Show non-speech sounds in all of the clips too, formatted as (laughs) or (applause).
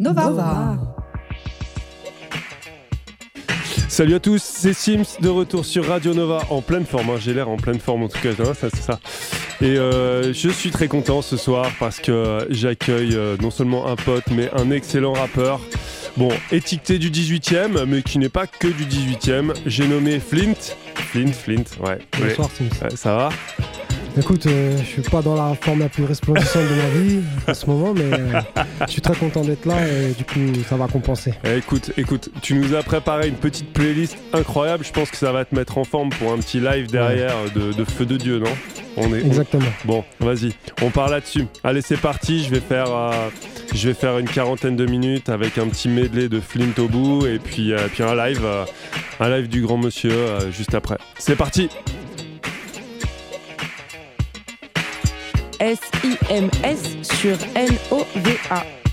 Nova. Salut à tous, c'est Sims de retour sur Radio Nova en pleine forme. hein. J'ai l'air en pleine forme en tout cas, hein, ça c'est ça. Et euh, je suis très content ce soir parce que j'accueille euh, non seulement un pote mais un excellent rappeur. Bon, étiqueté du 18e, mais qui n'est pas que du 18e. J'ai nommé Flint. Flint, Flint, ouais. ouais. Bonsoir Sims. Ouais, ça va? Écoute, euh, je suis pas dans la forme la plus resplendissante de ma vie en ce moment, mais euh, je suis très content d'être là et du coup ça va compenser. Eh, Écoute, écoute, tu nous as préparé une petite playlist incroyable. Je pense que ça va te mettre en forme pour un petit live derrière de, de feu de Dieu, non? On est, Exactement. Bon, vas-y, on part là-dessus. Allez, c'est parti. Je vais faire, euh, je vais faire une quarantaine de minutes avec un petit medley de Flint au bout et puis, euh, puis un live, euh, un live du grand monsieur euh, juste après. C'est parti. S-I-M-S sur N-O-V-A.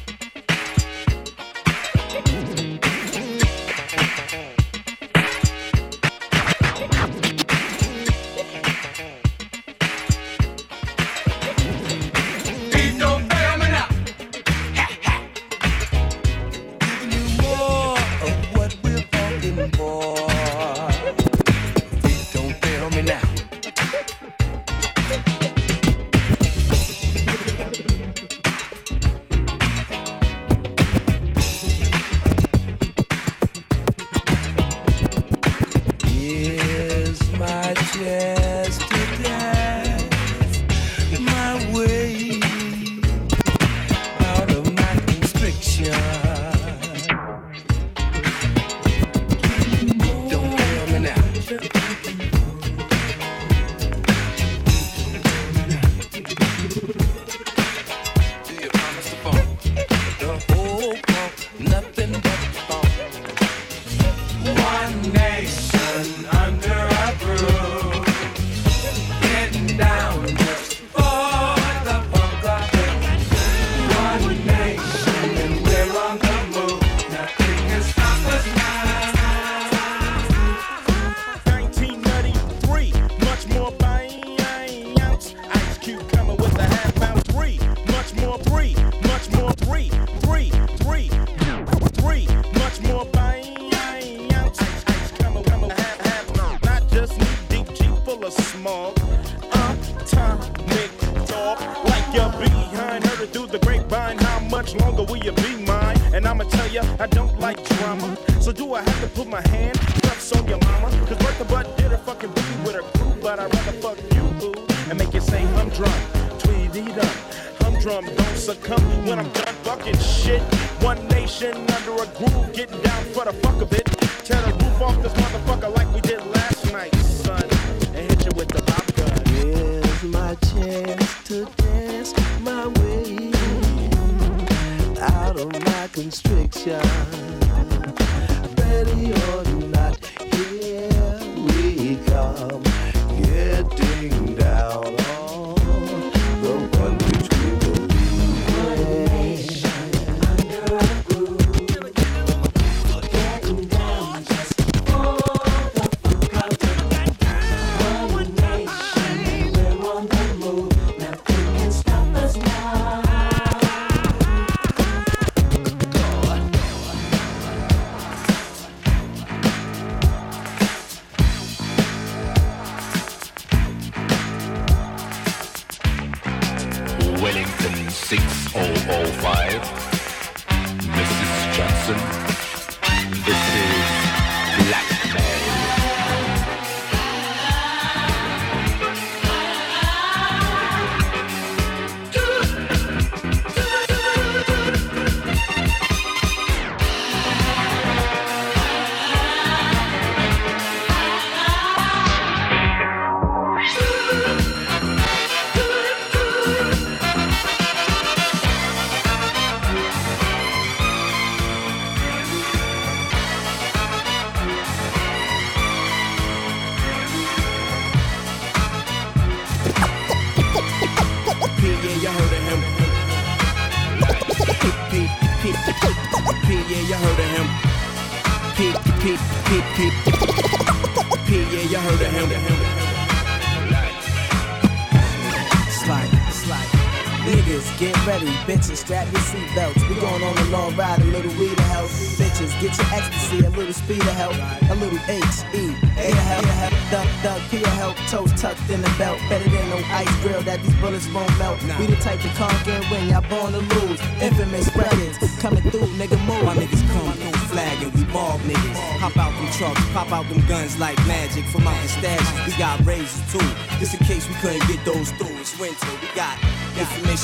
6005. Mrs. Johnson.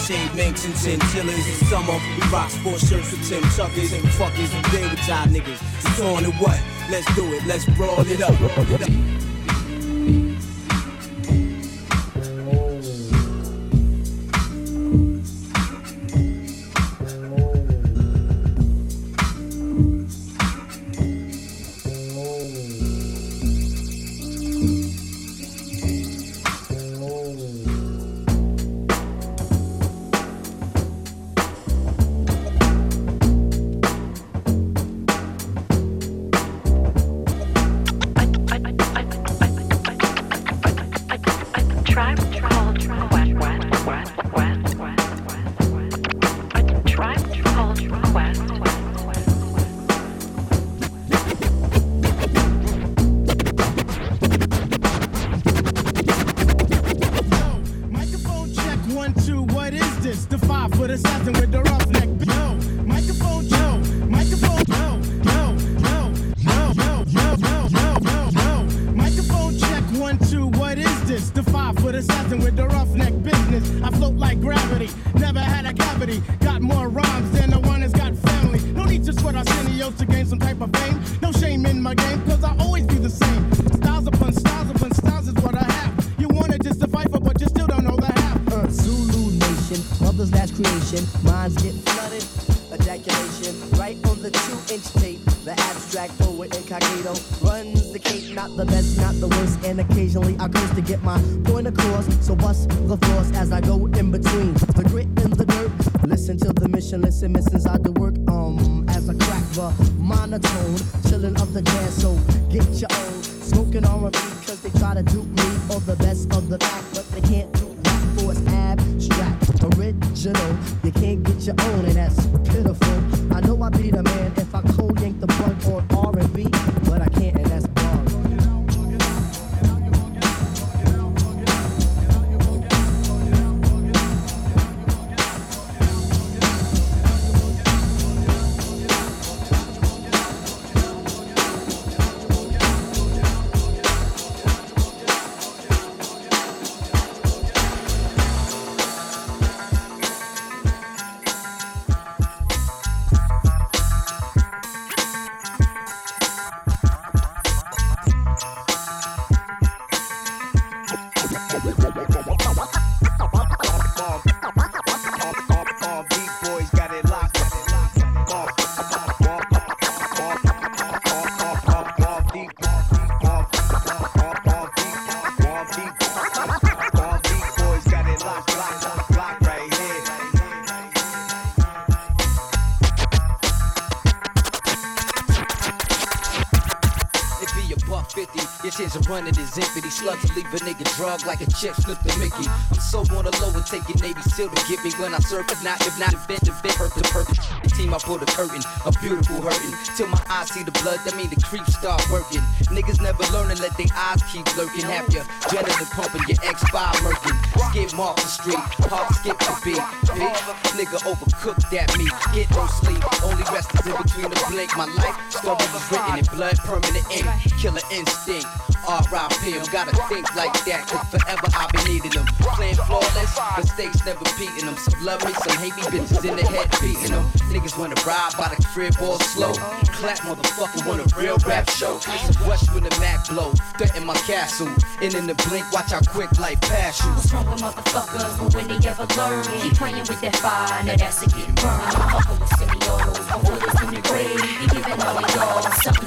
Shade minks and chinchillas. In summer, we rock sports shirts with Tim Chuckers and fuckers. We deal with y'all niggas. It's on and what? Let's do it, let's brawl it up. Running is empty. Slugs leave a nigga drug like a chick slip the Mickey. I'm so on the low and taking Navy SEAL to get me when I serve. If not, if not, event, event, hurt the purpose. The team I pull the curtain, a beautiful hurting. Till my eyes see the blood, that mean the creeps start working. Niggas never learn and let their eyes keep lurking. Have your adrenaline pumping, your X5 murking. Skip off the street, hard skip the beat. Big nigga overcooked that meat. Get no sleep, only rest is in between the blink. My life story is written in blood, permanent ink. Killer instinct. R.I.P. I'm gotta think like that, cause forever I'll be needing them. Playing flawless, mistakes never beating them. Some love me, some hate me, bitches in the head beating them. Niggas wanna ride by the crib all slow. Clap, motherfucker, want a real rap show. A rush when the Mac blow. Threaten my castle. And in the blink, watch how quick life pass you. What's wrong with motherfuckers? But when they ever learn, keep playing with that fire, now that's a get burned. Fucking with semi-autos, before this in the grave. You giving all y'all something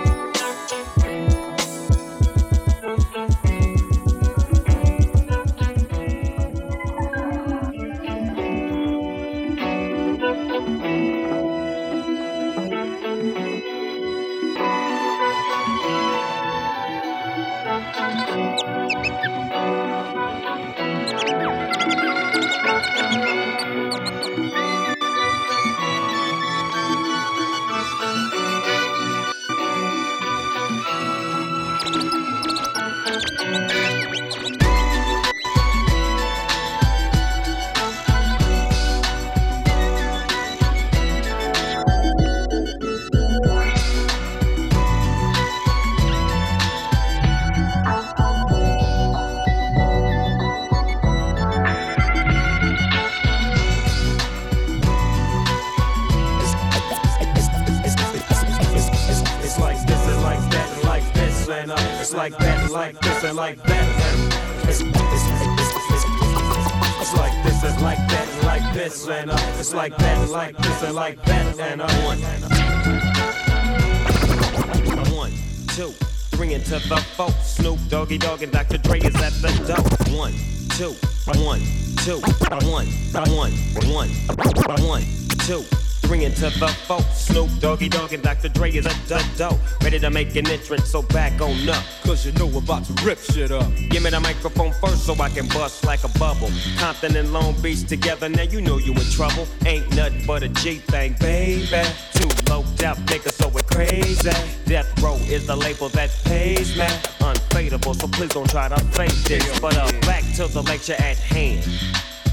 Doggy Dogg and Dr. Dre is at the door. One, two, one, two, one, one, one, one, two. Three into the four. Snoop Doggy Dogg and Dr. Dre is at the door. Ready to make an entrance, so back on up. Cause you know we're about to rip shit up. Give me the microphone first so I can bust like a bubble. Compton and Long Beach together, now you know you in trouble. Ain't nothing but a G thing, baby. Too low out niggas, crazy. Death Row is the label that pays me. Unfadable, so please don't try to fake this. But uh, back to the lecture at hand.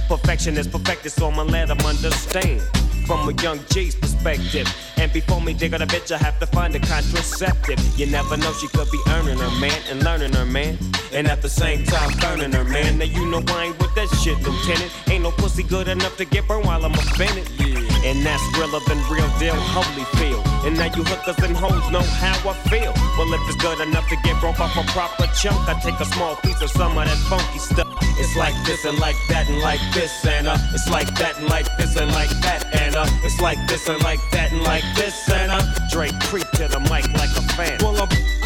Perfection is perfected, so I'ma let them understand. From a young G's perspective. And before me dig on a bitch, I have to find a contraceptive. You never know, she could be earning her man and learning her man. And at the same time, burning her man. Now you know I ain't with that shit, Lieutenant. Ain't no pussy good enough to get burned while I'm offended. And that's realer than real deal, holy feel. And now you hookers and hoes know how I feel. Well, if it's good enough to get broke off a proper chunk, I take a small piece of some of that funky stuff. It's like this and like that and like this and uh, it's like that and like this and like that and uh, it's like this and like that and like this and uh, Drake creep to the mic like a fan. Well, I'm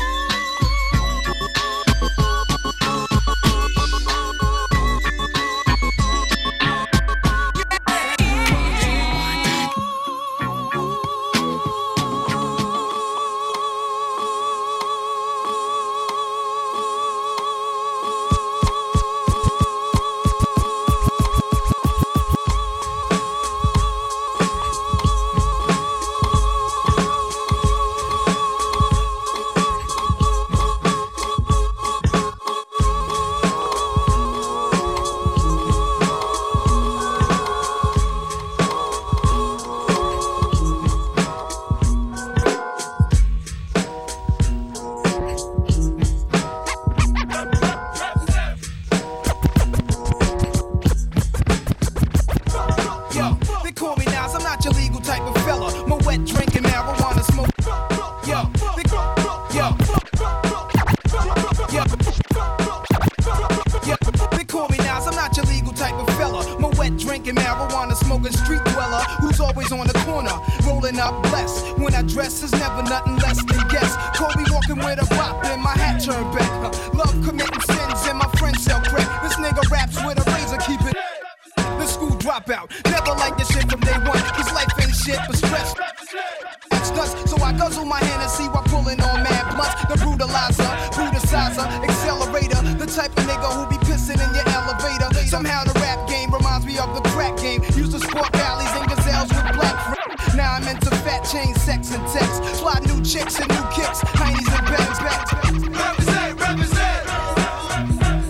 drinking marijuana smoking street dweller who's always on the corner, rolling up blessed. When I dress is never nothing less than guess. Kobe walking with a bop and my hat turned back. Love committing sins and my friends sell crack. This nigga raps with a razor, keep it. The school dropout. Never like this shit from day one. Cause life ain't shit but stress. Nuts, so I guzzle my Hennessy while pulling on mad blunts. The brutalizer, brutalizer, accelerator. The type of nigga who I'm into fat chain, sex and text. Fly new chicks and new kicks. Heinies and bags, bags. Represent, represent.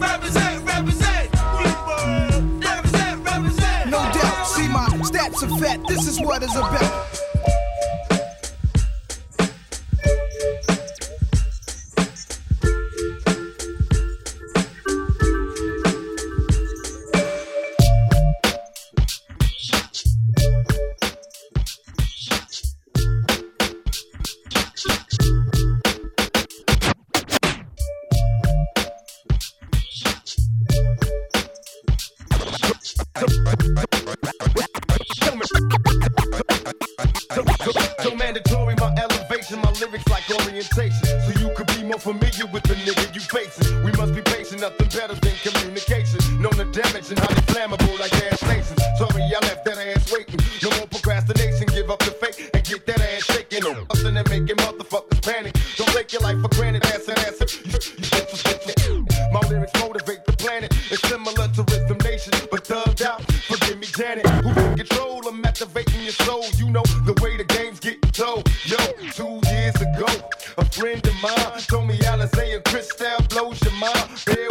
Represent, represent. Represent, represent. No doubt, see my stats are fat. This is what it's about. Told me Alizé and Cristal blows your mind.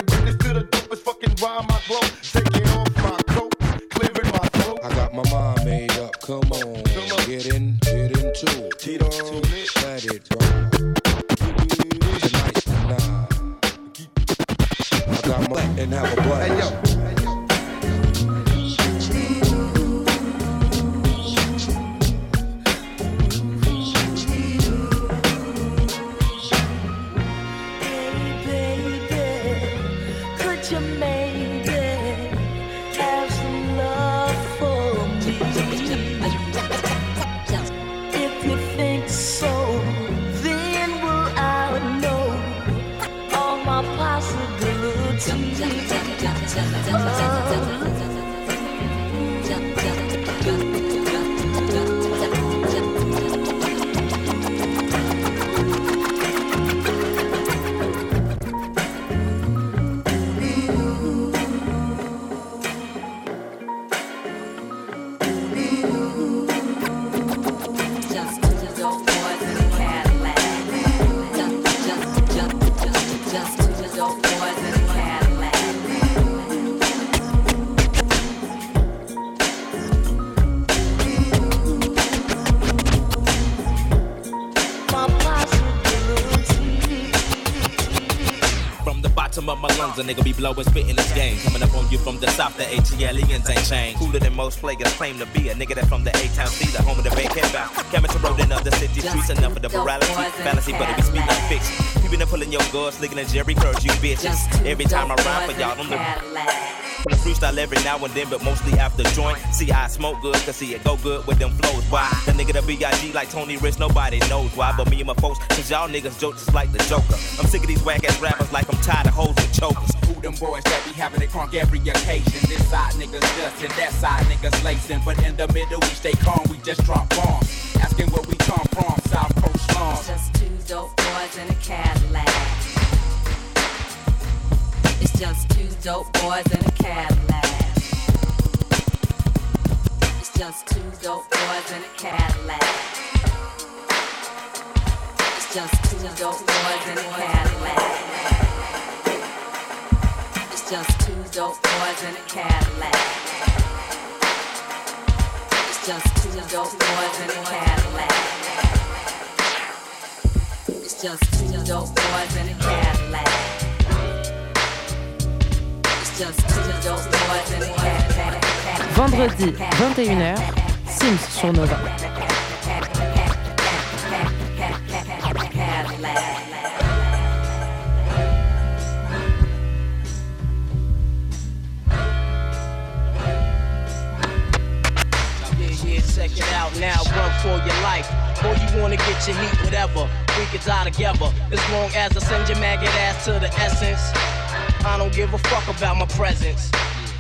A nigga be blowing, spitting this game. Coming up on you from the south, the ATLians ain't changed. Cooler than most players claim to be. A nigga that from the A-Town C, the home of the vacant bound. Coming to road in other city streets, enough of the morality. Fallacy, but it be speed like fiction. People been pulling your guards, licking and Jerry curls, you bitches. Every time I rhyme for y'all, I'm the freestyle every now and then, but mostly after joint. See, I smoke good, cause see it go good with them flows. Why? The nigga the B.I.G. like Tony Rich, nobody knows why. But me and my folks, cause y'all niggas joke just like the Joker. I'm sick of these whack ass rappers like I'm tired of hoes with chokers. Who them boys that be having it crunk every occasion? This side niggas dustin', that side niggas lacing. But in the middle, we stay calm, we just drop bombs. Asking where we come from, South Coast slums. Just two dope boys in a Cadillac. Just two dope boys in a Cadillac. It's just two dope boys in a Cadillac. It's just two dope boys in a Cadillac. It's just two dope boys in a Cadillac. It's just two dope boys in a Cadillac. It's just two dope boys in a Cadillac. Vendredi, 21h, Sims sur Nova. Now, run for your life. You wanna get your heat, whatever. We can die together. As long as I send your maggot ass to the essence. I don't give a fuck about my presence.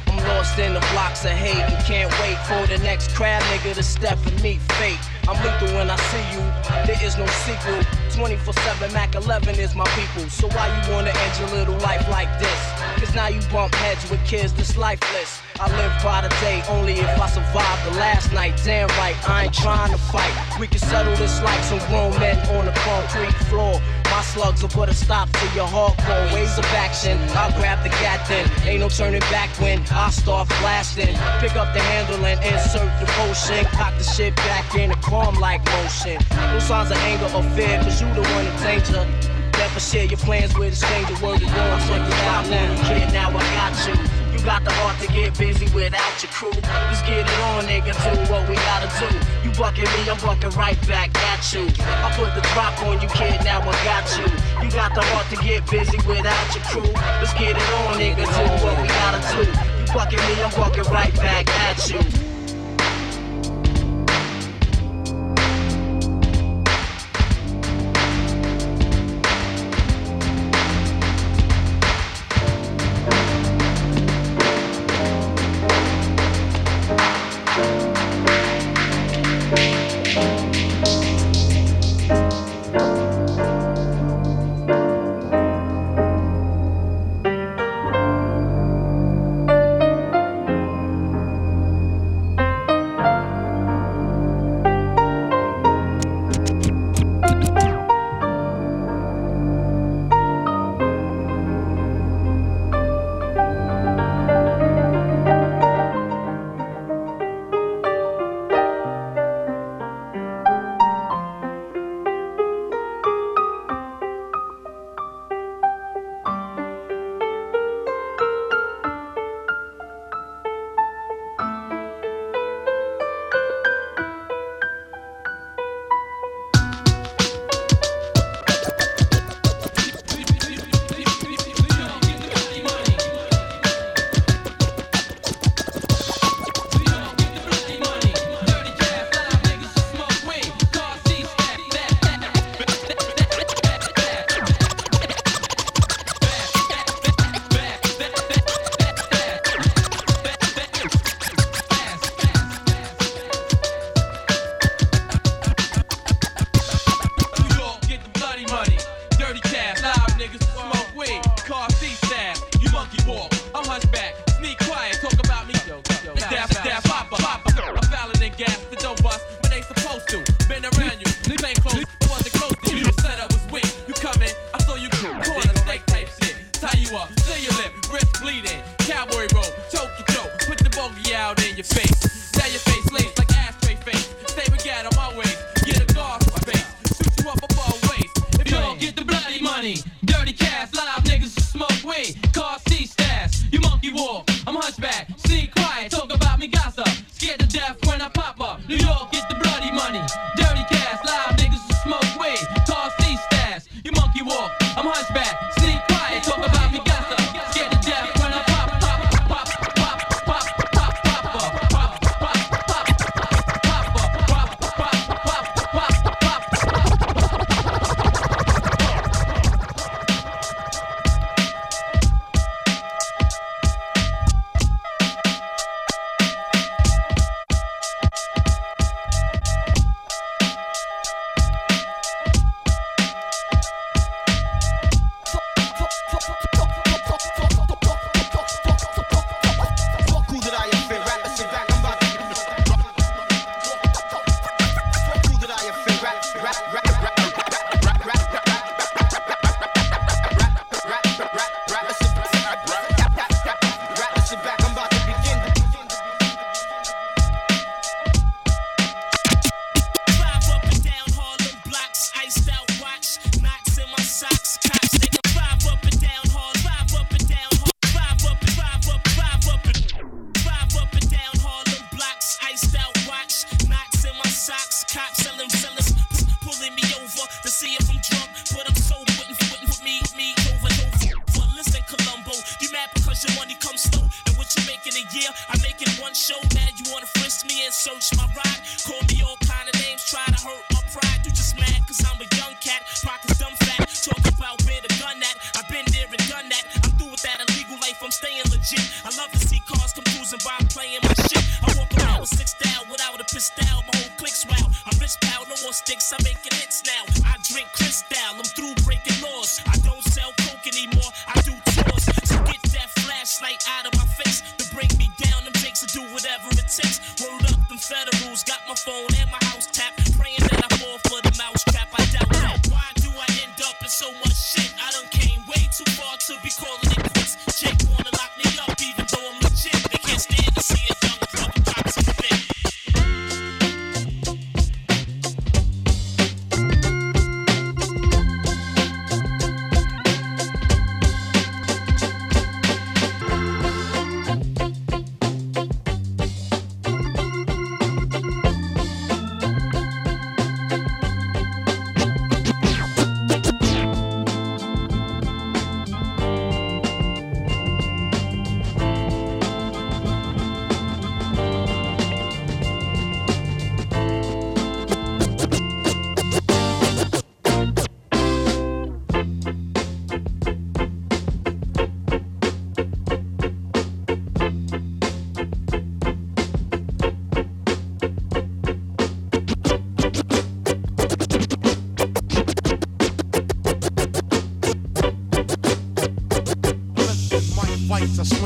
I'm lost in the blocks of hate and can't wait for the next crab nigga to step and meet fate. I'm lethal when I see you, there is no sequel. 24 7 Mac 11 is my people. So why you wanna end your little life like this? Cause now you bump heads with kids that's lifeless. I live by the day only if I survive the last night. Damn right, I ain't trying to fight. We can settle this like some grown men on the concrete floor. My slugs will put a stop to your hardcore ways of action. I'll grab the gat then. Ain't no turning back when I start blasting. Pick up the handle and insert the potion. Cock the shit back in a calm like motion. No signs of anger or fear, cause you the one in danger. Never share your plans with a stranger. Word to word, check it out now. Kid, now I got you. You got the heart to get busy without your crew. Let's get it on, nigga. Do what we gotta do. You bucking me, I'm bucking right back at you. I put the drop on you, kid. Now I got you. You got the heart to get busy without your crew. Let's get it on, nigga. Do what we gotta do. You bucking me, I'm bucking right back at you.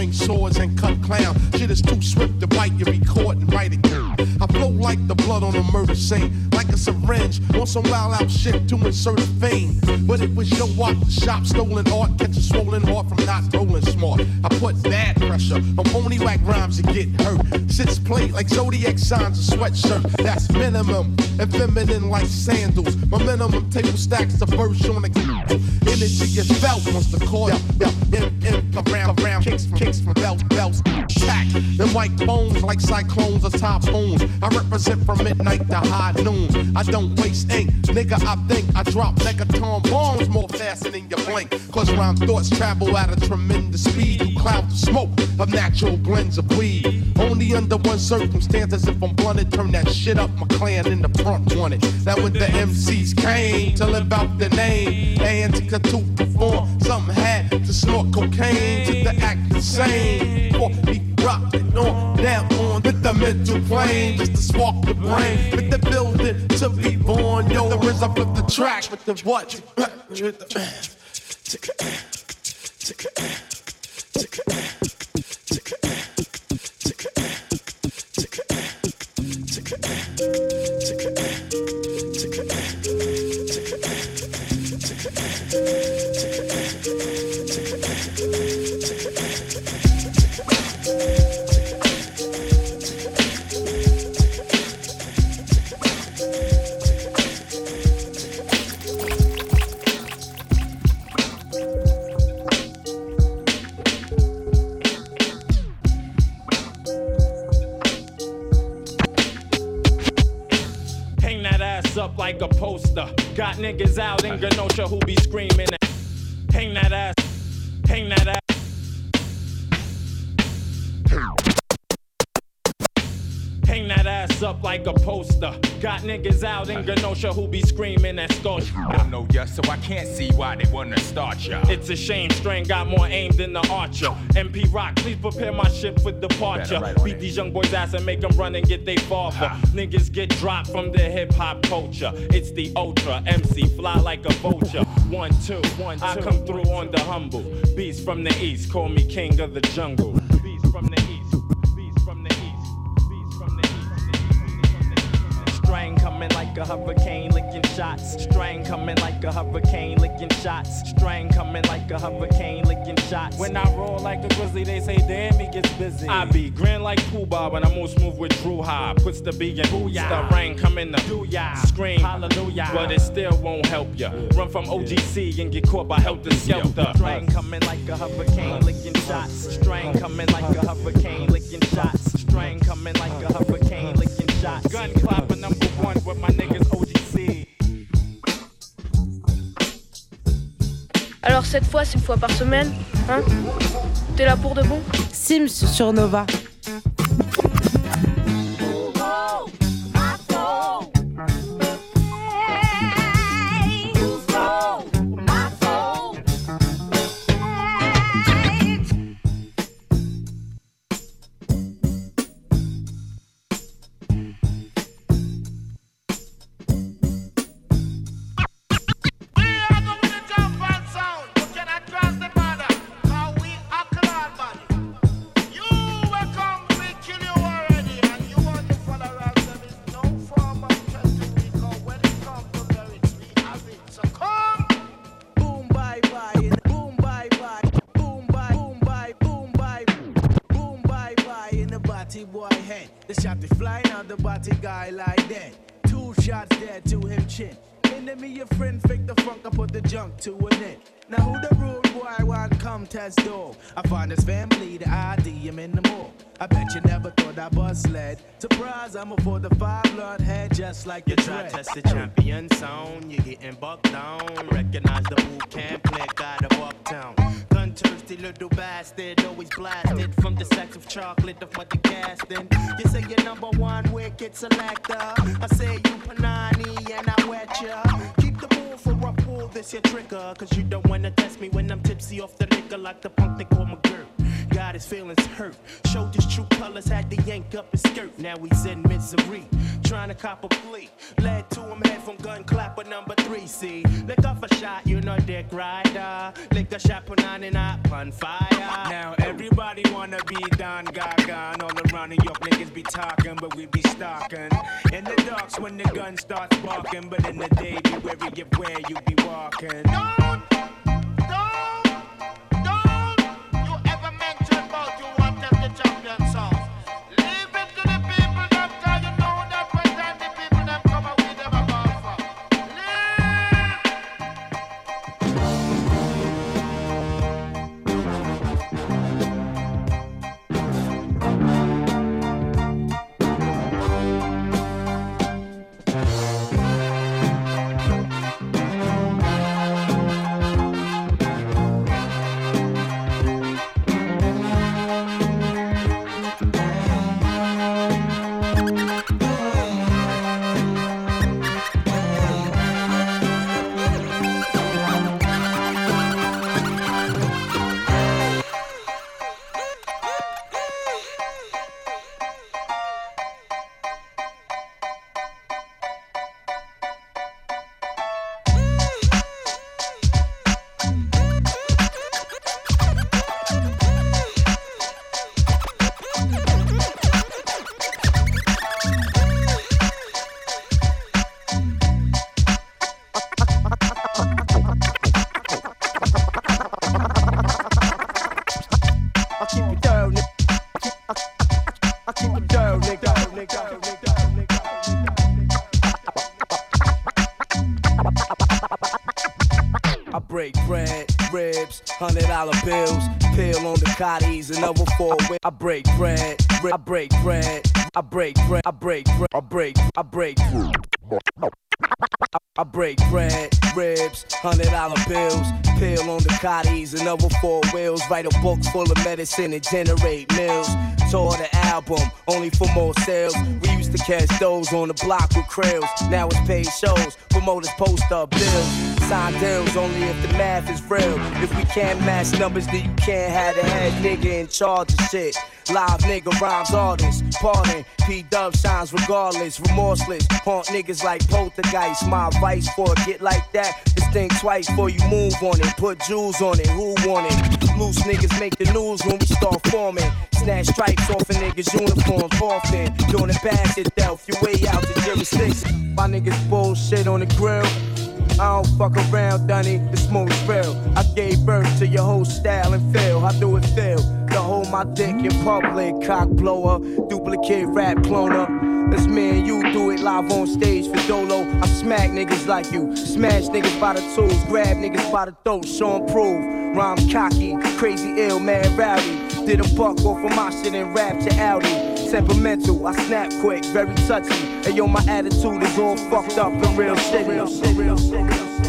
Swing swords and cut clown. Shit is too swift to bite, you record and write it. I flow like the blood on a murder scene, like a syringe on some wild out shit to insert a fame. But it was your walk, the shop, stolen art, catch a swollen heart from not rolling smart. I put bad pressure on phony whack rhymes that get hurt. Sits plate like zodiac signs, a sweatshirt. That's minimum and feminine like sandals. My minimum table stacks the verse on the energy is felt once the coil. Yeah, yeah, in, around, around, kicks, kicks from belts, belts. Tack, the white bones like cyclones or typhoons. I represent from midnight to high noon. I don't waste ink, nigga. I think I drop megaton bombs more faster than you blink. Cause rhyme thoughts travel at a tremendous speed through clouds of smoke of natural blends of weed. Only under one circumstance, as if I'm blunted, turn that shit up. My clan in the front wanted. That when the MCs came to live out the name, and to perform, something had to snort cocaine to the act insane. Before he it on down on with the mental plane, just to spark the brain, with the building to be born. Yo, the rhythm of the track with the what? Hang up like a poster. Got niggas out in Genosha who be screaming. Hang that ass. Hang that ass. Hang ass up like a poster. Got niggas out in Genosha who be screaming at Scotia. I don't know ya, so I can't see why they wanna start ya. It's a shame, Strain got more aim than the archer. MP Rock, please prepare my ship for departure. Beat these young boys' ass and make them run and get they father. Niggas get dropped from the hip hop culture. It's the ultra MC, fly like a vulture. One, two, one, two. I come through on the humble. Beast from the east, call me king of the jungle. Like a hurricane, licking shots. Strain coming like a hurricane, licking shots. Strain coming like a hurricane, licking shots. When I roll like a grizzly, they say, damn, he gets busy. I be grand like Pooh Bah when I move smooth with Drew High. Puts the B in booyah. The rain coming to do ya. Scream, hallelujah. But it still won't help ya. Run from OGC and get caught by helter skelter. Strain coming like a hurricane, licking shots. Strain coming like a hurricane, licking shots. Strain coming like a hurricane, licking shots. Gun clapper number one with my niggas Alors cette fois, c'est une fois par semaine, hein? T'es là pour de bon? Sims sur Nova. Test door? I find his family, the ID him in the mall. I bet you never thought I bust led. Surprise, I'm a for the five blood head just like You try test the champion sound, You're getting bucked down. Recognize the boot camp click out of uptown. Gun thirsty little bastard, always blasted from the sacks of chocolate of muddy casting. You say you're number one wicked selector. I say you panani and I wet ya. Keep the move for a pull this your trigger. Cause you don't wanna test me when I'm tipsy off the like the punk they call McGirt. Got his feelings hurt. Showed his true colors, had to yank up his skirt. Now he's in misery, trying to cop a plea. Led to him head from gun clapper number three. See, lick off a shot, you know dick rider. Lick a shot, put on and up on fire. Now everybody wanna be Don Gaga and all around New York niggas be talking, but we be stalking. In the darks when the gun starts barking, but in the day be wary of where you be cotties, another four. wi- I break bread, I break bread, I break bread, I break bread, I break, I break. I break bread, ribs, hundred dollar bills, pill on the cotties and other four wheels. Write a book full of medicine and generate mills. Tour the album, only for more sales. We used to catch those on the block with krills. Now it's paid shows, promoters post up bills. Sign deals only if the math is real. If we can't match numbers, then you can't have the head nigga in charge of shit. Live nigga rhymes artists, pardon. P Dub shines regardless, remorseless. Haunt niggas like poltergeist. My advice for a get like that is think twice before you move on it. Put jewels on it, who want it? Loose niggas make the news when we start forming. Snatch stripes off a niggas' uniforms often. Doing it bad yourself, your way out the jurisdiction. My niggas bullshit on the grill. I don't fuck around, Dunny, the smoke's real. I gave birth to your whole style and feel. I do it feel to hold my dick in public? Cock blower, duplicate rap cloner. That's me and you do it live on stage for Dolo. I smack niggas like you, smash niggas by the tools, grab niggas by the throat, show 'em prove. Rhyme cocky, crazy ill, mad rowdy. Did a buck off of my shit and rap to Audi. Temperamental, I snap quick, very touchy. And yo, my attitude is all fucked up and real shit.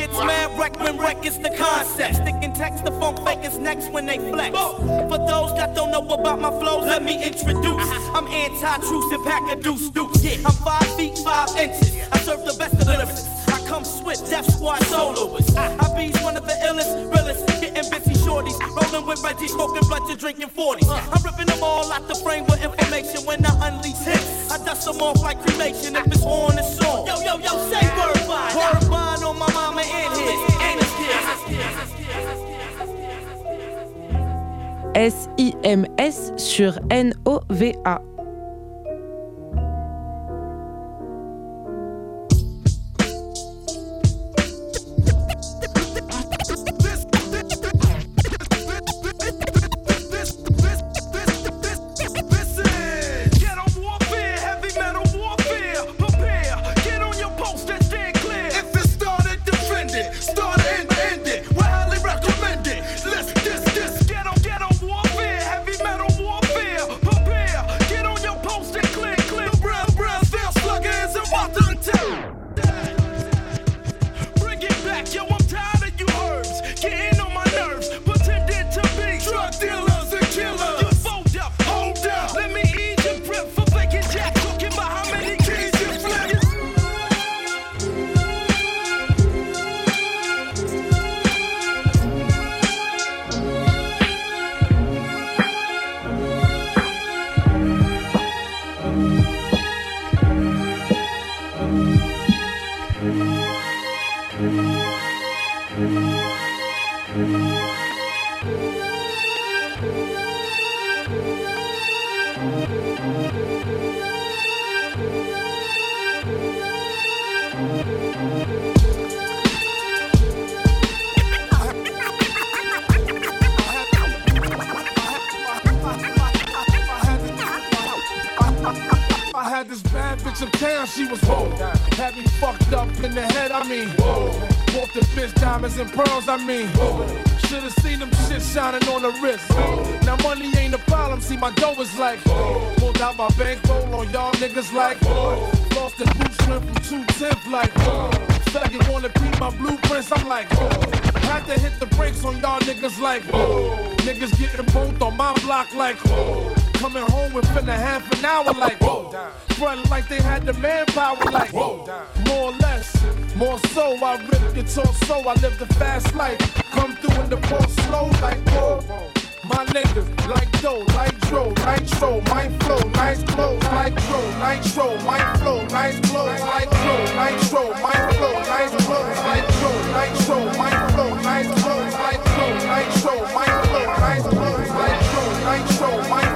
All. I get mad wreck when wreck is the concept. Sticking text to funk fakers next when they flex. For those that don't know about my flows, let me introduce. I'm anti-truce and pack a deuce deuce. Yeah, I'm five feet five inches. I serve the best of lyricists. Come swift, Death Squad soloists. I, I be one of the illest, realest, getting busy shorties. Rolling with Reggie, smoking blood to drinking 40s. I'm ripping them all out the frame with information when I unleash hits. I dust them off like cremation if it's on, it's on. Yo, yo, yo, say word bond. Word bond on my mama and his. And his kids. S-I-M-S sur N-O-V-A. She was whoa. Had me fucked up in the head, I mean, whoa. Bought the bitch diamonds and pearls, I mean, whoa. Should've seen them shit shining on the wrist. Now money ain't a problem, see my dough is like, pulled out my bankroll on y'all niggas like, lost the boost went from 210 like, faggot wanna beat my blueprints, I'm like, had to hit the brakes on y'all niggas like, niggas getting both on my block like, coming home within a half an hour like, front like they had the manpower like, whoa. more or less, more so, I rip your torso, I live the fast life, come through in the post slow like, whoa. My niggas like dough, like dro, nitro, my flow, nice clothes, like dro, nitro, my flow, nice clothes, like dro, nitro, my flow, nice clothes, like dro, nitro, my flow, nice clothes, like dro, nitro, my flow, nice clothes, like dro, nitro, my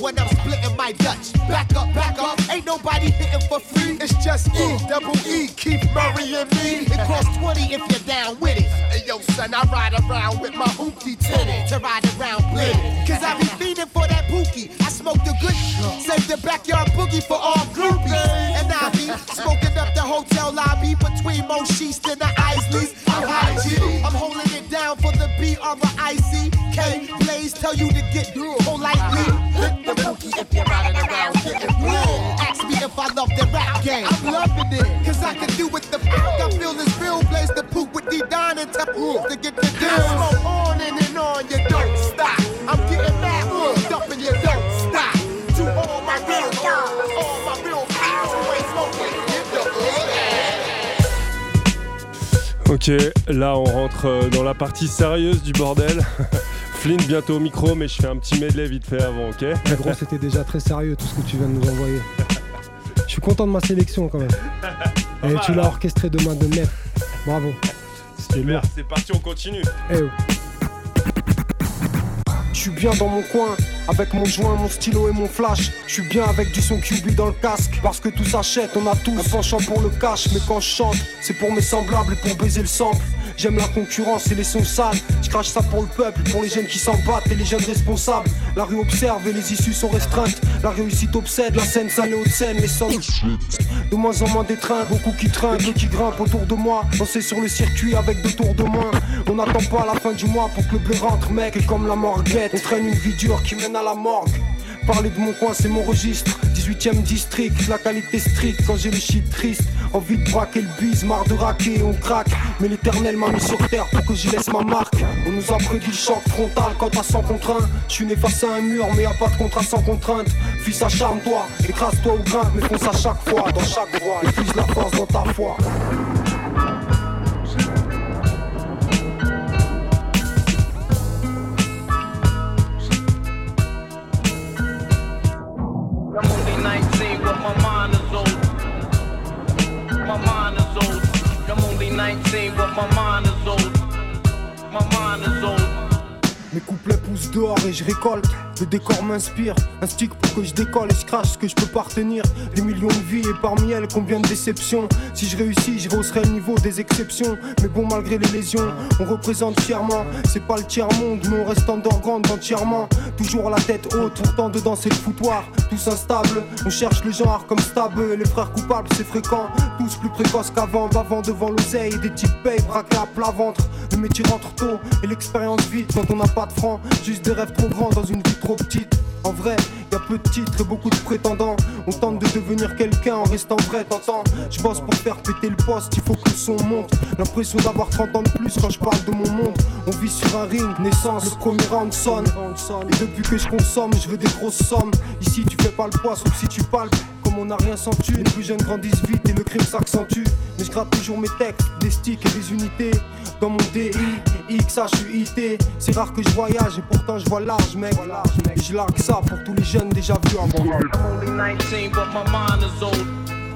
when I'm splitting my Dutch. Back up, back up. Ain't nobody hitting for free. It's just E, double E, Keith Murray and me. It costs 20 if you're down with it. Hey yo, son, I ride around with my hoopty tinted to ride around blitted. Cause I be fiending for that pookie. I smoke the good. Save the backyard boogie for all groupies. And I be smoking up the hotel lobby between Mo Sheest and the Isleys. I'm high G. I'm holding it down for the B R I C K. Blaze tell you to get through politely. Hit the bookie if you're riding around getting blue. Ask me if I love the rap game. I'm loving it. Cause I can do what the fuck I feel is real. Blaze the poop with D Don and tap to get the deal. Smoke on and, and on, you don't stop. I'm getting mad, uh, dumping you don't stop. To all my real girls, Ok, là on rentre euh, dans la partie sérieuse du bordel. (laughs) Flynn bientôt au micro, mais je fais un petit medley vite fait avant, ok? Mais gros, c'était déjà très sérieux tout ce que tu viens de nous envoyer. Je suis content de ma sélection quand même. (laughs) Et tu l'as hein. orchestré de main de maître. Bravo. C'était lourd. C'est parti, on continue. Eh oh. Je suis bien dans mon coin, avec mon joint, mon stylo et mon flash. Je suis bien avec du son QB dans le casque. Parce que tout s'achète, on a tous un penchant pour le cash. Mais quand je chante, c'est pour mes semblables et pour baiser le sample. J'aime la concurrence et les sons sales. Je crache ça pour le peuple, pour les jeunes qui s'en battent et les jeunes responsables. La rue observe et les issues sont restreintes. La réussite obsède, la scène sale et haute scène, les sommes. De moins en moins d'étreintes, beaucoup qui trinquent, d'autres qui grimpent autour de moi. Danser sur le circuit avec deux tours de moins. On n'attend pas la fin du mois pour que le blé rentre, mec. Et comme la morguette, on traîne une vie dure qui mène à la morgue. Parler de mon coin, c'est mon registre. 18ème district, la qualité stricte. Quand j'ai le shit triste, envie de braquer le bise, marre de raquer, on craque. Mais l'éternel m'a mis sur terre pour que j'y laisse ma marque. On nous a prédit le choc frontal quand à 100 contre 1. Je suis né face à un mur, mais a pas de contrat sans contrainte. Fils, acharne-toi, écrase-toi ou grimpe, mais fonce à chaque fois, dans chaque voie. Et puise la force dans ta foi. 19, but my mind is old. My mind is old. Mes couplets poussent dehors et je récolte. Le décor m'inspire, un stick pour que je décolle et je crache ce que je peux pas retenir. Des millions de vies et parmi elles combien de déceptions. Si je réussis, je rehausserai le niveau des exceptions. Mais bon, malgré les lésions, on représente fièrement. C'est pas le tiers-monde, mais on reste underground entièrement. Toujours la tête haute, pourtant dedans c'est le foutoir. Tous instables, on cherche le genre comme stable. Les frères coupables, c'est fréquent. Tous plus précoces qu'avant, bavant devant l'oseille. Des types payent, braqués à plat ventre. Le métier rentre tôt et l'expérience vite quand on n'a pas de francs. Juste des rêves trop grands dans une vie trop petite. En vrai, y a peu de titres et beaucoup de prétendants. On tente de devenir quelqu'un en restant vrai, t'entends Je bosse pour faire péter le poste, il faut que le son monte. L'impression d'avoir 30 ans de plus quand je parle de mon monde. On vit sur un ring, naissance, le premier round sonne. Et depuis que je consomme, je veux des grosses sommes. Ici, tu fais pas le poids, sauf si tu palpes. On n'a rien senti, les plus jeunes grandissent vite et le crime s'accentue. Mais je gratte toujours mes textes, des sticks et des unités. Dans mon DI, XA, je suis IT. C'est rare que je voyage et pourtant je vois large, mec. Et je largue ça pour tous les jeunes déjà vus avant. I'm only 19, but my mind is old.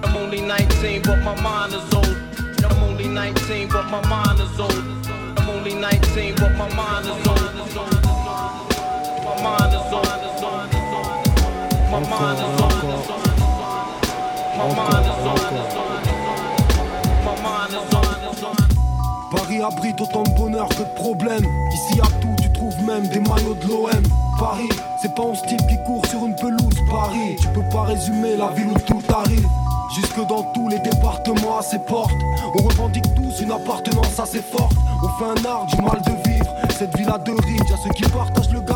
I'm only 19, but my mind is old. I'm only 19, but my mind is old. I'm only 19, but my mind is old. My mind is old. My mind is old. Paris abrite autant de bonheur que de problèmes. Ici à tout, tu trouves même des maillots de l'OM. Paris, c'est pas un type qui court sur une pelouse. Paris, tu peux pas résumer la ville où tout arrive. Jusque dans tous les départements à ses portes. On revendique tous une appartenance assez forte. On fait un art du mal de vivre. Cette ville a deux rives. Y'a ceux qui partagent le gâteau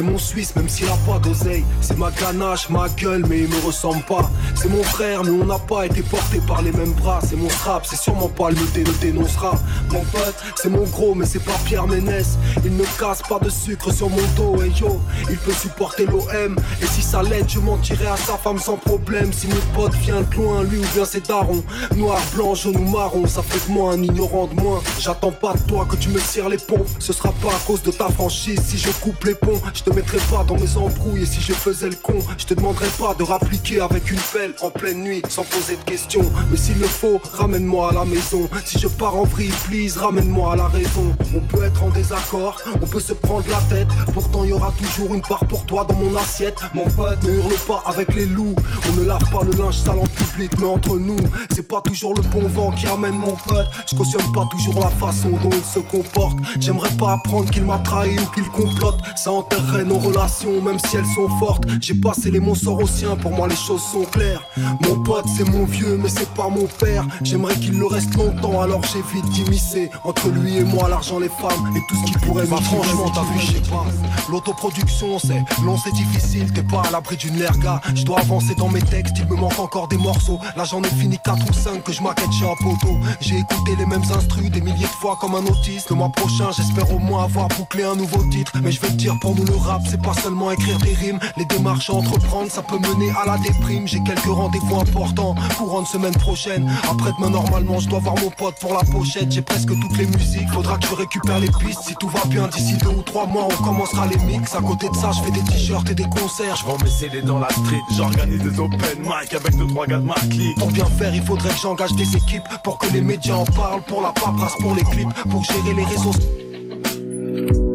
c'est mon Suisse, même s'il a pas d'oseille. C'est ma ganache, ma gueule, mais il me ressemble pas. C'est mon frère, mais on n'a pas été porté par les mêmes bras. C'est mon rap, c'est sûrement pas le thé, le dénoncera. Mon pote, c'est mon gros, mais c'est pas Pierre Ménès. Il ne casse pas de sucre sur mon dos, et yo, il peut supporter l'OM. Et si ça l'aide, je mentirai à sa femme sans problème. Si mon pote vient de loin, lui ou bien ses darons. Noir, blanc, jaune ou marron, ça fait de moi un ignorant de moins. J'attends pas de toi que tu me tires les pompes. Ce sera pas à cause de ta franchise si je coupe les ponts. Te mettrai pas dans mes embrouilles et si je faisais le con, je te demanderai pas de rappliquer avec une pelle en pleine nuit sans poser de questions. Mais s'il le faut, ramène-moi à la maison. Si je pars en vrille, please, ramène-moi à la raison. On peut être en désaccord, on peut se prendre la tête. Pourtant, y aura toujours une part pour toi dans mon assiette. Mon pote, ne hurle pas avec les loups. On ne lave pas le linge sale en public, mais entre nous, c'est pas toujours le bon vent qui amène mon pote. Je cautionne pas toujours la façon dont il se comporte. J'aimerais pas apprendre qu'il m'a trahi ou qu'il complote. Ça enterrerait nos relations, même si elles sont fortes. J'ai passé les mots sorts aux siens, pour moi les choses sont claires. Mon pote, c'est mon vieux, mais c'est pas mon père. J'aimerais qu'il le reste longtemps, alors j'évite d'immiscer. Entre lui et moi, l'argent, les femmes et tout ce qui pourrait Bah, franchement, t'as vu, je sais pas. L'autoproduction, c'est long, c'est difficile. T'es pas à l'abri d'une lerga. Je dois avancer dans mes textes, il me manque encore des morceaux. Là, j'en ai fini 4 ou 5 que je maquette chez un poteau. J'ai écouté les mêmes instrus des milliers de fois comme un autiste. Le mois prochain, j'espère au moins avoir bouclé un nouveau titre. Mais je vais te dire, pour nous, le c'est pas seulement écrire des rimes. Les démarches à entreprendre, ça peut mener à la déprime. J'ai quelques rendez-vous importants pour une semaine prochaine. Après-demain, normalement, je dois voir mon pote pour la pochette. J'ai presque toutes les musiques. Faudra que je récupère les pistes. Si tout va bien, d'ici deux ou trois mois, on commencera les mix. À côté de ça, je fais des t-shirts et des concerts. Je vends mes CD dans la street, j'organise des open mic avec deux trois gars de ma clique. Pour bien faire, il faudrait que j'engage des équipes pour que les médias en parlent, pour la paperasse, pour les clips, pour gérer les réseaux.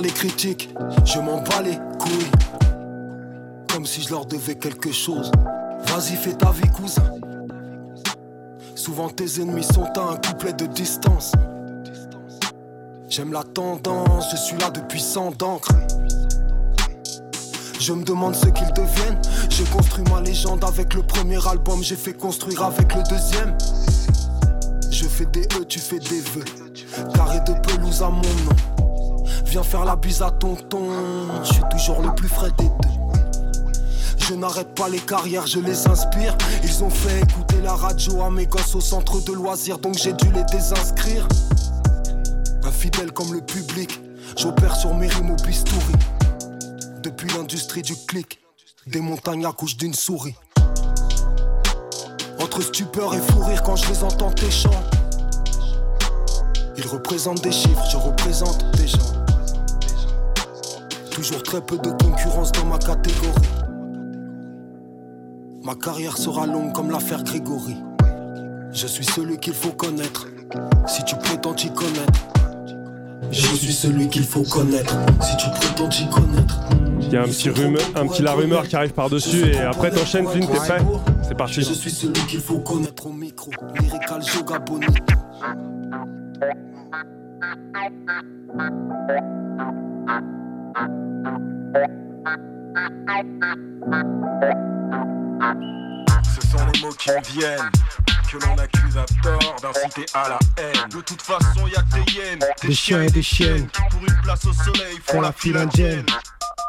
Les critiques, je m'en bats les couilles. Comme si je leur devais quelque chose. Vas-y, fais ta vie, cousin. Souvent tes ennemis sont à un couplet de distance. J'aime la tendance, je suis là depuis 100 d'encre. Je me demande ce qu'ils deviennent. J'ai construit ma légende avec le premier album, j'ai fait construire avec le deuxième. Je fais des E, tu fais des vœux. Carré de pelouse à mon nom. Viens faire la bise à tonton. Je suis toujours le plus frais des deux. Je n'arrête pas les carrières, je les inspire. Ils ont fait écouter la radio à mes gosses au centre de loisirs, donc j'ai dû les désinscrire. Infidèle comme le public, j'opère sur mes rimes au bistouri. Depuis l'industrie du clic, des montagnes accouchent d'une souris. Entre stupeur et fou rire quand je les entends tes chants. Ils représentent des chiffres, je représente des gens. Toujours très peu de concurrence dans ma catégorie. Ma carrière sera longue comme l'affaire Grégory. Je suis celui qu'il faut connaître. Si tu prétends t'y connaître. Je suis celui qu'il faut connaître. Si tu prétends t'y connaître. Il y a un petit, rumeur, un petit la rumeur qui arrive par-dessus et après t'enchaînes, Flynn, t'es prêt C'est parti. Je suis celui qu'il faut connaître au micro. Lyrical Bonito. Ce sont les mots qui me viennent, que l'on accuse à tort d'inciter à la haine. De toute façon, y a que des hyènes, Des chiens et des chiennes. qui pour une place au soleil font la file indienne.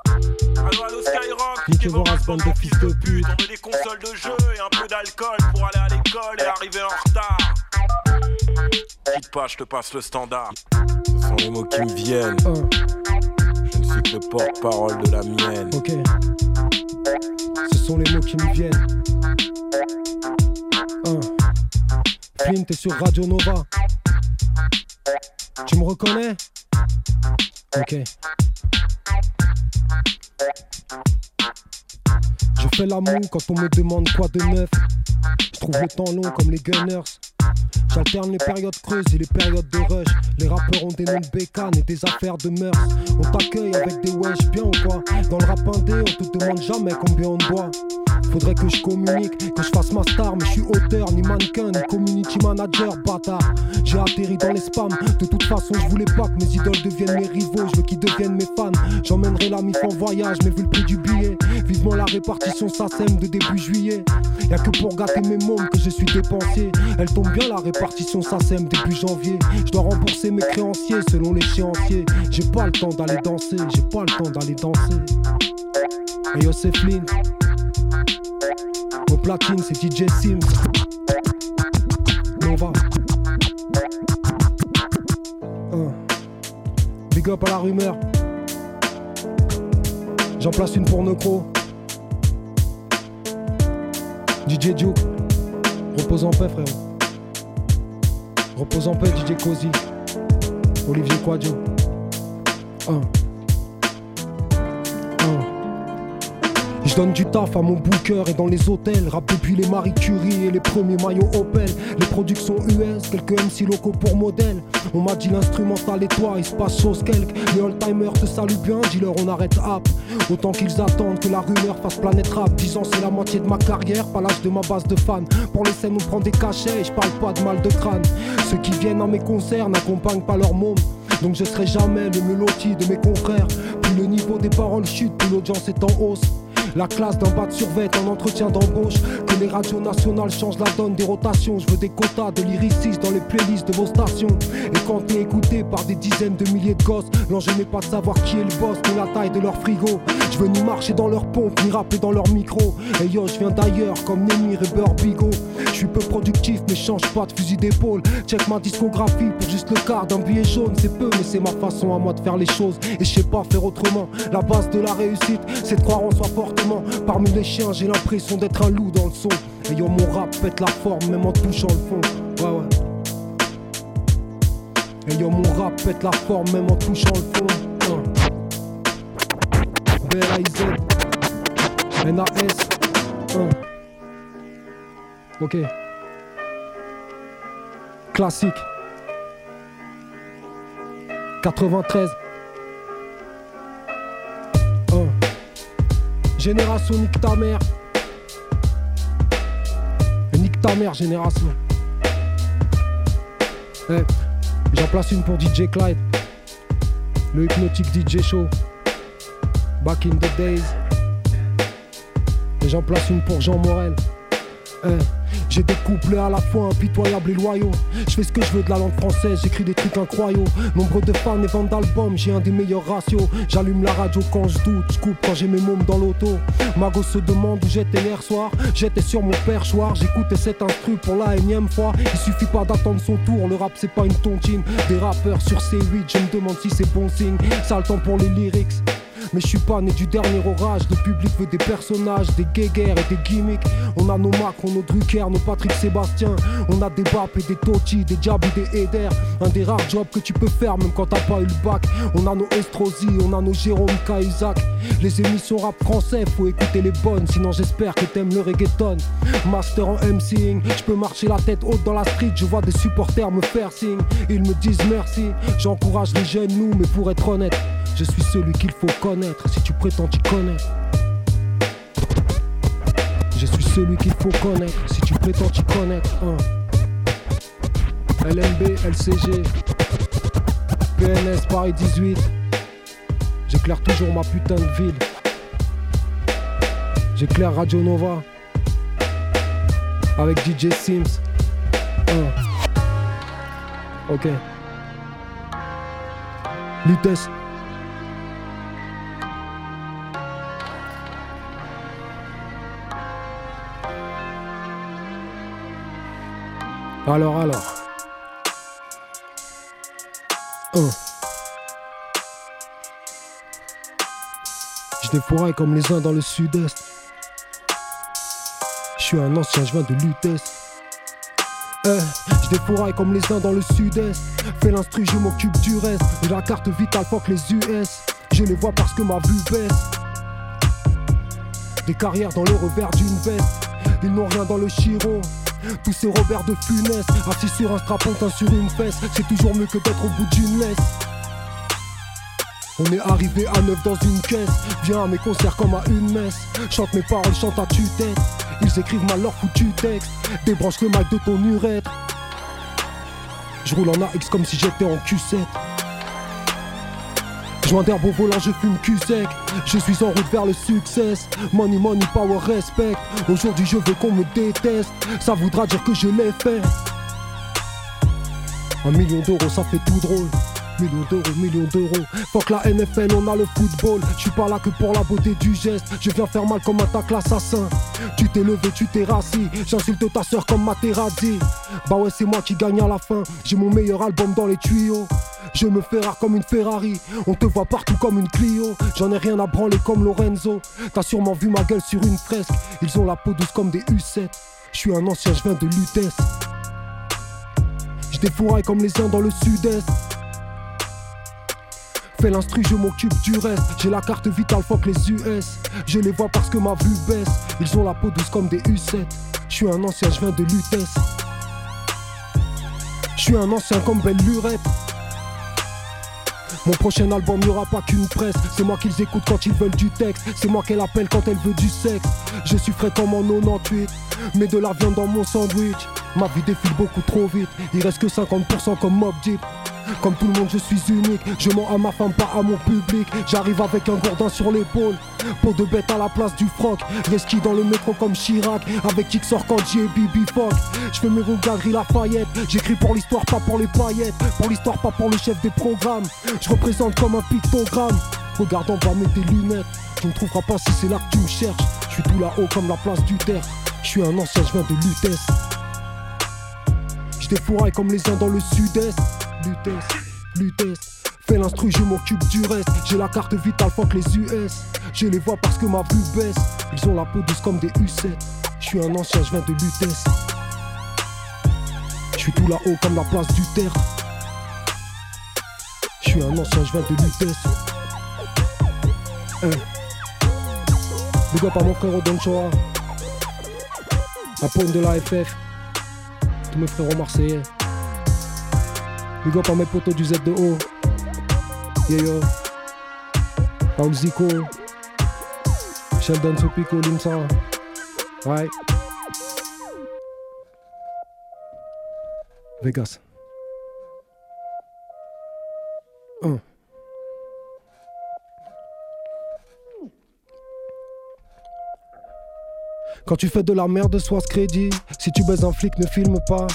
Allo, allo, Skyrock, Niquez vos races, bande de fils de pute. on veut des consoles de jeu et un peu d'alcool pour aller à l'école et arriver en retard. Quitte pas, je te passe le standard. Ce sont les mots qui me viennent. Le porte-parole de la mienne. Ok. Ce sont les mots qui me viennent. Flynn, t'es sur Radio Nova. Tu me reconnais? Ok. Je fais la moue quand on me demande quoi de neuf. Je trouve le temps long comme les gunners. J'alterne les périodes creuses et les périodes de rush. Les rappeurs ont des noms de bécanes et des affaires de mœurs. On t'accueille avec des wesh bien ou quoi? Dans le rap indé, on te demande jamais combien on boit. Faudrait que je communique, que je fasse ma star, mais je suis auteur, ni mannequin, ni community manager, bâtard. J'ai atterri dans les spams, de toute façon je voulais pas que mes idoles deviennent mes rivaux, je veux qu'ils deviennent mes fans. J'emmènerai la mif en voyage, mais vu le prix du billet, vivement la répartition s'assème de début juillet. Y'a que pour gâter mes mômes que je suis dépensier. Elle tombe bien la répartition s'assème début janvier. Je dois rembourser mes créanciers selon l'échéancier. J'ai pas le temps d'aller danser, j'ai pas le temps d'aller danser. Et yo c'est. Au platine c'est DJ Sims. Nova. Un. Big up à la rumeur. J'en place une pour Necro. DJ Duke. Repose en paix frérot. Repose en paix DJ Cozy. Olivier Quadio. Un. Donne du taf à mon booker et dans les hôtels. Rap depuis les Marie Curie et les premiers maillots Opel. Les productions US, quelques MC locaux pour modèle. On m'a dit l'instrumental et toi, il se passe chose quelque. Les old-timers te saluent bien, dis-leur on arrête app. Autant qu'ils attendent que la rumeur fasse planète rap. 10 ans c'est la moitié de ma carrière, pas l'âge de ma base de fans. Pour les scènes on prend des cachets et je parle pas de mal de crâne. Ceux qui viennent à mes concerts n'accompagnent pas leur môme. Donc je serai jamais le meloti de mes confrères. Plus le niveau des paroles chute, plus l'audience est en hausse. La classe d'un bas de survêt en entretien d'embauche. Les radios nationales changent la donne des rotations. Je veux des quotas de lyricistes dans les playlists de vos stations. Et quand t'es écouté par des dizaines de milliers de gosses, l'enjeu n'est pas de savoir qui est le boss, ni la taille de leur frigo. Je veux ni marcher dans leur pompe, ni rapper dans leur micro. Et yo, je viens d'ailleurs comme Nemir et Burbigo. Je suis peu productif, mais change pas de fusil d'épaule. Check ma discographie pour juste le quart d'un billet jaune. C'est peu, mais c'est ma façon à moi de faire les choses. Et je sais pas faire autrement. La base de la réussite, c'est de croire en soi fortement. Parmi les chiens, j'ai l'impression d'être un loup dans le son. Yo, mon rap pète la forme, même en touchant le fond. Ouais, ouais. Yo, mon rap pète la forme, même en touchant le fond. Hein. B-L-A-I-Z. N-A-S. Ok. Classique. 93. Hein. Génération nique ta mère. Ta mère, génération. Eh, J'en place une pour DJ Clyde. Le hypnotique DJ show. Back in the days. Et j'en place une pour Jean Morel. Eh, J'ai des couplets à la fois impitoyables et loyaux. Je fais ce que je veux de la langue française, j'écris des trucs incroyables. Nombre de fans et ventes d'albums, j'ai un des meilleurs ratios. J'allume la radio quand je doute, je coupe quand j'ai mes mômes dans l'auto. Ma gosse se demande où j'étais hier soir. J'étais sur mon perchoir, j'écoutais cet instru pour la énième fois. Il suffit pas d'attendre son tour, le rap c'est pas une tontine. Des rappeurs sur C8, je me demande si c'est bon signe. Ça le temps pour les lyrics. Mais je suis pas né du dernier orage, le public veut des personnages, des guéguerres et des gimmicks. On a nos Macron, nos Drucker, nos Patrick Sébastien. On a des Bap et des Totti, des et des Eder. Un des rares jobs que tu peux faire même quand t'as pas eu le bac. On a nos Estrosi, on a nos Jérôme Cahuzac. Les émissions rap français, faut écouter les bonnes, sinon j'espère que t'aimes le reggaeton. Master en MCing, je peux marcher la tête haute dans la street, je vois des supporters me faire signe. Ils me disent merci, j'encourage les jeunes, nous, mais pour être honnête. Je suis celui qu'il faut connaître si tu prétends t'y connaître. Je suis celui qu'il faut connaître si tu prétends t'y connaître. hein. LMB, LCG, PNS Paris 18. J'éclaire toujours ma putain de ville. J'éclaire Radio Nova avec DJ Sims. Euh. Ok. Lutèce. Alors, alors. Un. Je défouraille comme les uns dans le sud-est. Je suis un ancien, je viens de Lutèce. Eh, je défouraille comme les uns dans le sud-est. Fais l'instru, je m'occupe du reste. Et la carte vitale fuck les US. Je les vois parce que ma vue baisse. Des carrières dans le revers d'une veste. Ils n'ont rien dans le chiro. Tous ces Robert de Funès, assis sur un strapontin sur une fesse, c'est toujours mieux que d'être au bout d'une laisse. On est arrivé à neuf dans une caisse, viens à mes concerts comme à une messe. Chante mes paroles, chante à tue-tête. Ils écrivent mal leur foutu texte, débranche le mic de ton urètre. Je roule en AX comme si j'étais en Q7. Joint d'herbe au volant, je fume cul sec. Je suis en route vers le succès. Money, money, power, respect. Aujourd'hui, je veux qu'on me déteste. Ça voudra dire que je l'ai fait. Un million d'euros, ça fait tout drôle. Million d'euros, million d'euros. Fuck la NFL, on a le football. Je suis pas là que pour la beauté du geste. Je viens faire mal comme un tacle assassin. Tu t'es levé, tu t'es rassis. J'insulte ta soeur comme Materazzi. Bah ouais, c'est moi qui gagne à la fin. J'ai mon meilleur album dans les tuyaux. Je me fais rare comme une Ferrari. On te voit partout comme une Clio. J'en ai rien à branler comme Lorenzo. T'as sûrement vu ma gueule sur une fresque. Ils ont la peau douce comme des U7. Je suis un ancien, je de Lutèce. Je comme les uns dans le sud-est. Fais l'instru, je m'occupe du reste. J'ai la carte vitale, fuck les US. Je les vois parce que ma vue baisse. Ils ont la peau douce comme des U7. Je suis un ancien, je de Lutèce. Je suis un ancien comme Belle Lurette. Mon prochain album n'y aura pas qu'une presse. C'est moi qu'ils écoutent quand ils veulent du texte. C'est moi qu'elle appelle quand elle veut du sexe. Je suis comme en 98. Mets de la viande dans mon sandwich. Ma vie défile beaucoup trop vite. Il reste que 50% comme Mob Deep. Comme tout le monde, je suis unique. Je mens à ma femme, pas à mon public. J'arrive avec un gourdin sur l'épaule. Peau de bête à la place du froc. Reski dans le métro comme Chirac. Avec sort quand et Bibi Fock. Je fais mes rougageries Lafayette. J'écris pour l'histoire, pas pour les paillettes. Pour l'histoire, pas pour le chef des programmes. Je représente comme un pictogramme. Regarde en bas, mets tes lunettes. Tu ne trouveras pas si c'est là que tu me cherches. Je suis tout là-haut comme la place du terre. Je suis un ancien, je viens de Lutèce. Je défouraille comme les uns dans le sud-est. Lutèce, Lutèce. Fais l'instru, je m'occupe du reste. J'ai la carte vitale, fuck les US. Je les vois parce que ma vue baisse. Ils ont la peau douce comme des U7. Je suis un ancien, je viens de Lutèce. Je suis tout là-haut comme la place du terre. Je suis un ancien, je de Lutèce. Hein. Big up à mon frère Don Choa. La paume de la FF. Tous mes frérots marseillais. Big up à mes potos du Z2O. Yeah yo. Paul Zico. Sheldon Sopico, Limsa. Ouais. Vegas. Un. Quand tu fais de la merde, sois crédit. Si tu baises un flic, ne filme pas.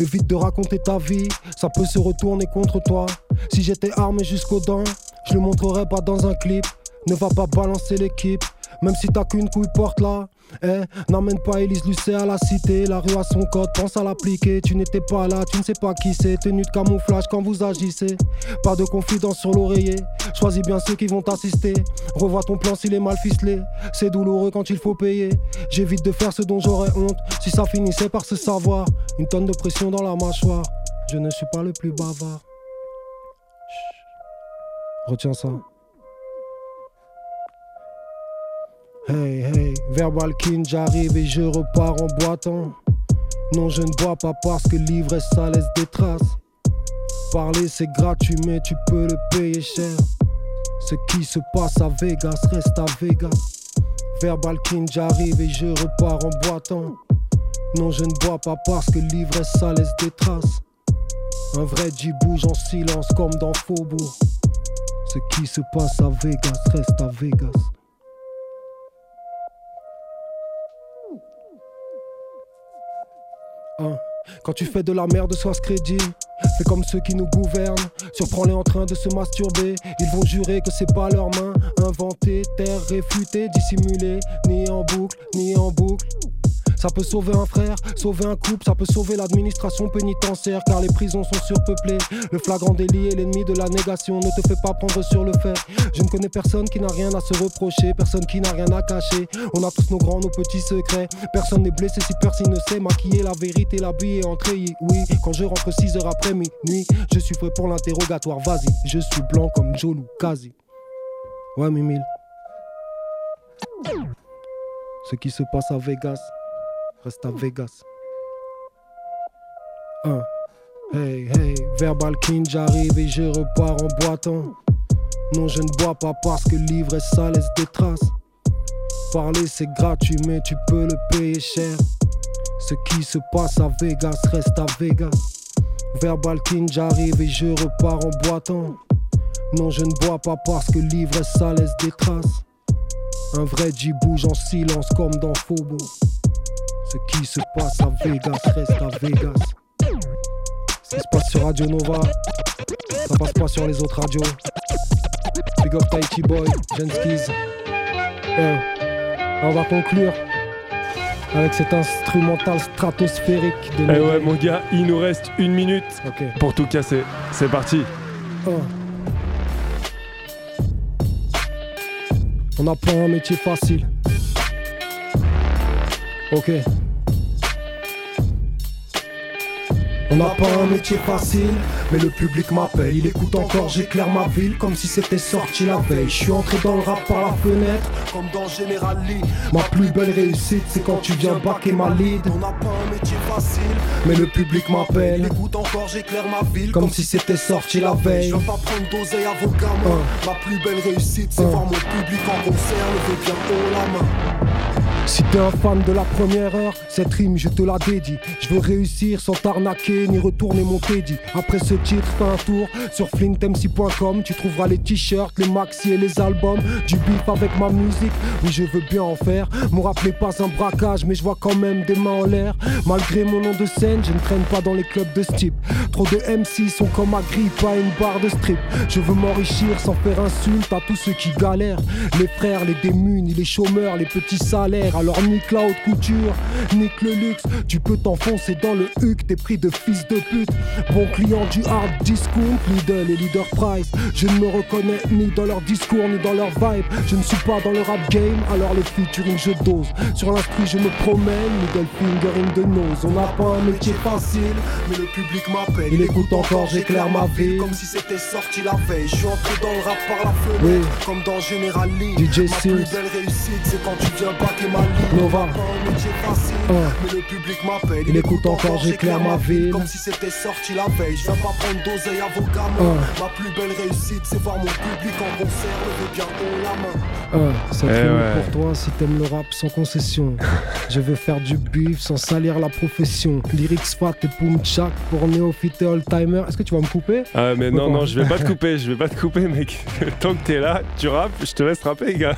Évite de raconter ta vie, ça peut se retourner contre toi. Si j'étais armé jusqu'aux dents, je le montrerais pas dans un clip. Ne va pas balancer l'équipe, même si t'as qu'une couille porte là. Eh, n'emmène pas Elise Lucet à la cité, la rue a son code, pense à l'appliquer. Tu n'étais pas là, tu ne sais pas qui c'est, tenue de camouflage quand vous agissez. Pas de confidence sur l'oreiller, choisis bien ceux qui vont t'assister. Revois ton plan s'il est mal ficelé, c'est douloureux quand il faut payer. J'évite de faire ce dont j'aurais honte, si ça finissait par se savoir. Une tonne de pression dans la mâchoire, je ne suis pas le plus bavard. Retiens ça. Hey hey, Verbal King, j'arrive et je repars en boitant. Non, je ne bois pas parce que l'ivresse ça laisse des traces. Parler c'est gratuit, mais tu peux le payer cher. Ce qui se passe à Vegas reste à Vegas. Verbal King, j'arrive et je repars en boitant. Non, je ne bois pas parce que l'ivresse ça laisse des traces. Un vrai G bouge en silence comme dans Faubourg. Ce qui se passe à Vegas reste à Vegas. Hein. Quand tu fais de la merde, sois ce crédit. Fais comme ceux qui nous gouvernent. Surprends-les en train de se masturber. Ils vont jurer que c'est pas leurs mains. Inventer, terre, réfuter, dissimuler. Ni en boucle, ni en boucle. Ça peut sauver un frère, sauver un couple, ça peut sauver l'administration pénitentiaire car les prisons sont surpeuplées. Le flagrant délit est l'ennemi de la négation. Ne te fais pas prendre sur le fait. Je ne connais personne qui n'a rien à se reprocher, personne qui n'a rien à cacher. On a tous nos grands, nos petits secrets. Personne n'est blessé si personne ne sait maquiller la vérité, l'habiller, entrer. Oui, quand je rentre 6 heures après minuit, je suis prêt pour l'interrogatoire. Vas-y, je suis blanc comme Joe Lucasi. Ouais, Mimile. Ce qui se passe à Vegas reste à Vegas. Un. Hey, hey, Verbal King, j'arrive et je repars en boitant. Non, je ne bois pas parce que l'ivresse ça laisse des traces? Parler c'est gratuit, mais tu peux le payer cher. Ce qui se passe à Vegas reste à Vegas. Verbal King, j'arrive et je repars en boitant. Non, je ne bois pas parce que l'ivresse ça laisse des traces? Un vrai G bouge en silence comme dans Phobo. Ce qui se passe à Vegas reste à Vegas. Ce qui se passe sur Radio Nova, ça passe pas sur les autres radios. Big up Tahiti Boy, Jenskis. Eh, on va conclure avec cet instrumental stratosphérique de Eh ouais, mon gars, il nous reste une minute pour tout casser. C'est parti. Oh. On n'a pas un métier facile. Ok. On n'a pas un métier facile, mais le public m'appelle. Il écoute encore, j'éclaire ma ville comme si c'était sorti la veille. Je suis entré dans le rap par la fenêtre, comme dans General Lee. Ma plus belle réussite, c'est quand tu viens baquer ma lead. On n'a pas un métier facile, mais le public m'appelle. Il écoute encore, j'éclaire ma ville comme si c'était sorti la veille. Je veux pas prendre d'oseille à vos gamins. Ma plus belle réussite, c'est voir mon public en concert, lever bien haut la main. Si t'es un fan de la première heure, cette rime je te la dédie. Je veux réussir sans t'arnaquer ni retourner mon teddy. Après ce titre, fais un tour sur flintmc.com. Tu trouveras les t-shirts, les maxi et les albums. Du bif avec ma musique, oui je veux bien en faire. Mon rap n'est pas un braquage, mais je vois quand même des mains en l'air. Malgré mon nom de scène, je ne traîne pas dans les clubs de ce type. Trop de MC sont comme Agrippe à une barre de strip. Je veux m'enrichir sans faire insulte à tous ceux qui galèrent. Les frères, les démunis, les chômeurs, les petits salaires. Alors nique la haute couture, nique le luxe. Tu peux t'enfoncer dans le huc, t'es pris de fils de pute. Bon client du hard discount, Lidl et Leader Price. Je ne me reconnais ni dans leur discours ni dans leur vibe. Je ne suis pas dans le rap game, alors le featuring je dose. Sur l'instru je me promène, middle finger in the nose. On n'a pas un métier facile, mais le public m'appelle. Il écoute encore, j'éclaire ma vie. Comme si c'était sorti la veille. Je suis entré dans le rap par la fenêtre, comme dans General Lee. DJ Ma plus belle réussite, c'est quand tu viens baquer ma. Nova. Mais le public m'appelle. Il écoute encore, j'éclaire ma ville. Comme si c'était sorti la veille. Je viens pas prendre d'oseille à vos gamins. Ma plus belle réussite, c'est voir mon public en concert. Lever bien haut la main. Ah, ça Eh ouais. pour toi si t'aimes le rap sans concession. (laughs) Je veux faire du bif sans salir la profession. Lyrics fat et boom chak pour néophyte et all-timer. Est-ce que tu vas me couper? Ah mais non, non, je vais pas te couper, je vais pas te couper mec. (laughs) Tant que t'es là, tu rappes, je te laisse rapper gars.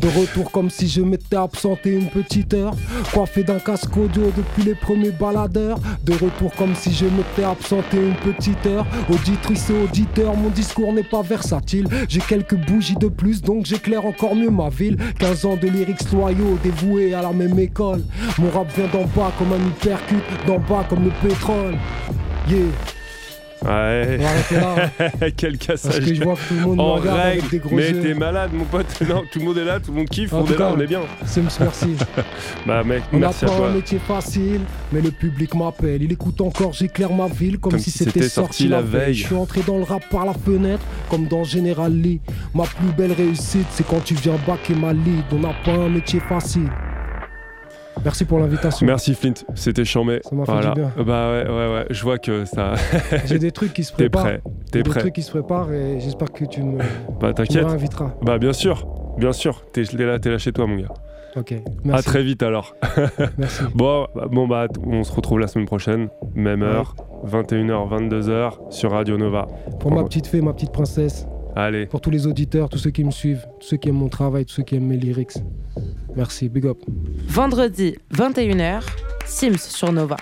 De retour comme si je m'étais absenté une petite heure. Coiffé d'un casque audio depuis les premiers baladeurs. De retour comme si je m'étais absenté une petite heure. Auditrice et auditeur, mon discours n'est pas versatile. J'ai quelques bougies de plus donc j'éclaire encore mieux ma ville. 15 ans de lyrics loyaux dévoués à la même école. Mon rap vient d'en bas comme un hypercute D'en bas comme le pétrole. Yeah Ouais. Là. (laughs) Quel cassage. Parce que je vois que tout le monde me en regarde avec règle. des gros Mais t'es malade mon pote. (laughs) Non, tout le monde est là, tout le monde kiffe, En on est là, on est bien. Sims, merci. (laughs) Bah mec, On n'a merci à pas toi. un métier facile, mais le public m'appelle. Il écoute encore, j'éclaire ma ville comme, si c'était sorti la veille. Je suis entré dans le rap par la fenêtre, comme dans General Lee. Ma plus belle réussite, c'est quand tu viens baquer ma lead. On n'a pas un métier facile. Merci pour l'invitation. Merci Flint, c'était chambé. Ça m'a fait voilà. du bien. Bah ouais, ouais, ouais, je vois que ça. (laughs) J'ai des trucs qui se T'es préparent. prêt, J'ai t'es des prêt. trucs qui se préparent et j'espère que tu me, Bah t'inquiète. réinviteras. Bah bien sûr, bien sûr. T'es t'es là, t'es là chez toi mon gars. Ok, À merci. très vite alors. (laughs) Merci. Bon, bah, bon bah on se retrouve la semaine prochaine, même heure, 21h, 22h sur Radio Nova. Pour ma petite fée, ma petite princesse. Allez. Pour tous les auditeurs, tous ceux qui me suivent, tous ceux qui aiment mon travail, tous ceux qui aiment mes lyrics. Merci, big up. Vendredi, 21h, Sims sur Nova.